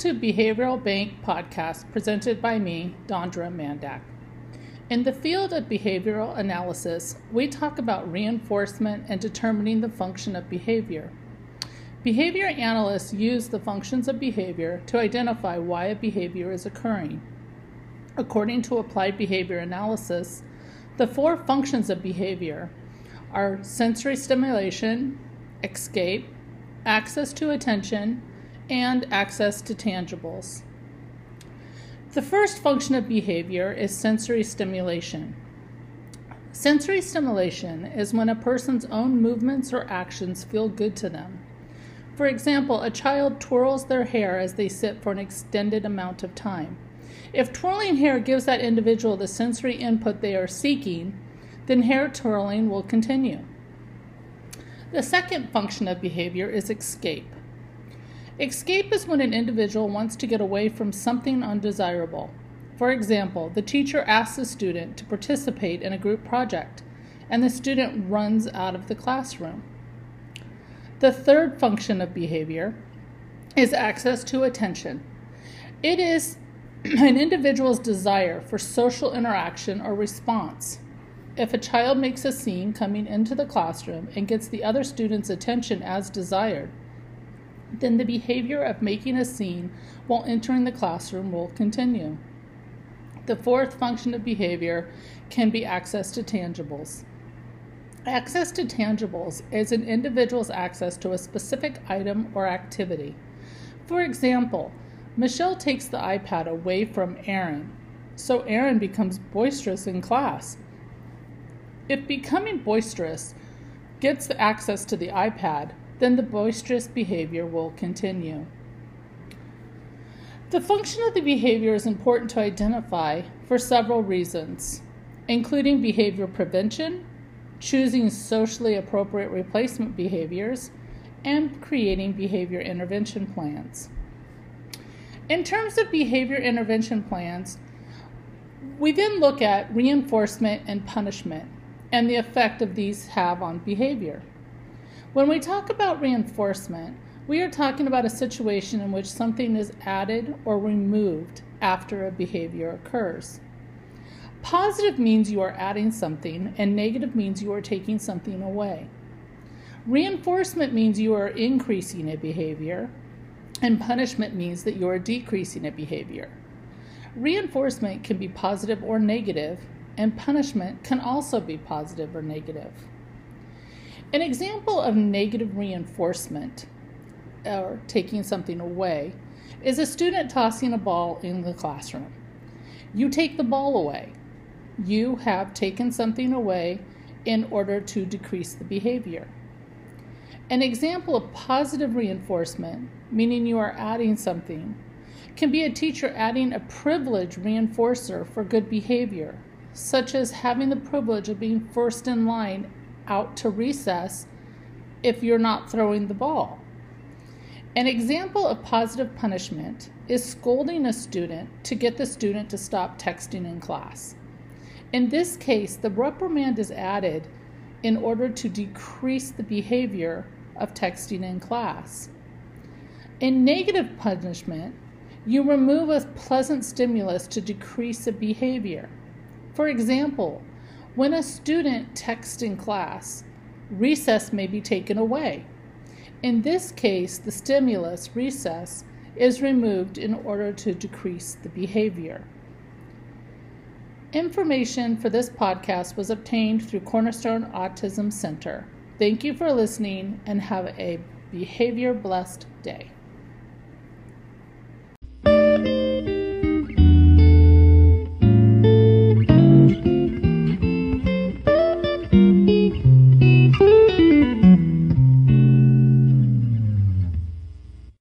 To Behavioral Bank podcast presented by me, Dondra Mandak. In the field of behavioral analysis, we talk about reinforcement and determining the function of behavior. Behavior analysts use the functions of behavior to identify why a behavior is occurring. According to applied behavior analysis, the four functions of behavior are sensory stimulation, escape, access to attention, and access to tangibles. The first function of behavior is sensory stimulation. Sensory stimulation is when a person's own movements or actions feel good to them. For example, a child twirls their hair as they sit for an extended amount of time. If twirling hair gives that individual the sensory input they are seeking, then hair twirling will continue. The second function of behavior is escape. Escape is when an individual wants to get away from something undesirable. For example, the teacher asks a student to participate in a group project, and the student runs out of the classroom. The third function of behavior is access to attention. It is an individual's desire for social interaction or response. If a child makes a scene coming into the classroom and gets the other student's attention as desired, then the behavior of making a scene while entering the classroom will continue. The fourth function of behavior can be access to tangibles. Access to tangibles is an individual's access to a specific item or activity. For example, Michelle takes the iPad away from Aaron, so Aaron becomes boisterous in class. If becoming boisterous gets the access to the iPad, then the boisterous behavior will continue. The function of the behavior is important to identify for several reasons, including behavior prevention, choosing socially appropriate replacement behaviors, and creating behavior intervention plans. In terms of behavior intervention plans, we then look at reinforcement and punishment and the effect of these have on behavior. When we talk about reinforcement, we are talking about a situation in which something is added or removed after a behavior occurs. Positive means you are adding something, and negative means you are taking something away. Reinforcement means you are increasing a behavior, and punishment means that you are decreasing a behavior. Reinforcement can be positive or negative, and punishment can also be positive or negative. An example of negative reinforcement, or taking something away, is a student tossing a ball in the classroom. You take the ball away. You have taken something away in order to decrease the behavior. An example of positive reinforcement, meaning you are adding something, can be a teacher adding a privilege reinforcer for good behavior such as having the privilege of being first in line out to recess if you're not throwing the ball. An example of positive punishment is scolding a student to get the student to stop texting in class. In this case, the reprimand is added in order to decrease the behavior of texting in class. In negative punishment, you remove a pleasant stimulus to decrease a behavior. For example, when a student texts in class, recess may be taken away. In this case, the stimulus, recess, is removed in order to decrease the behavior. Information for this podcast was obtained through Cornerstone Autism Center. Thank you for listening and have a behavior blessed day.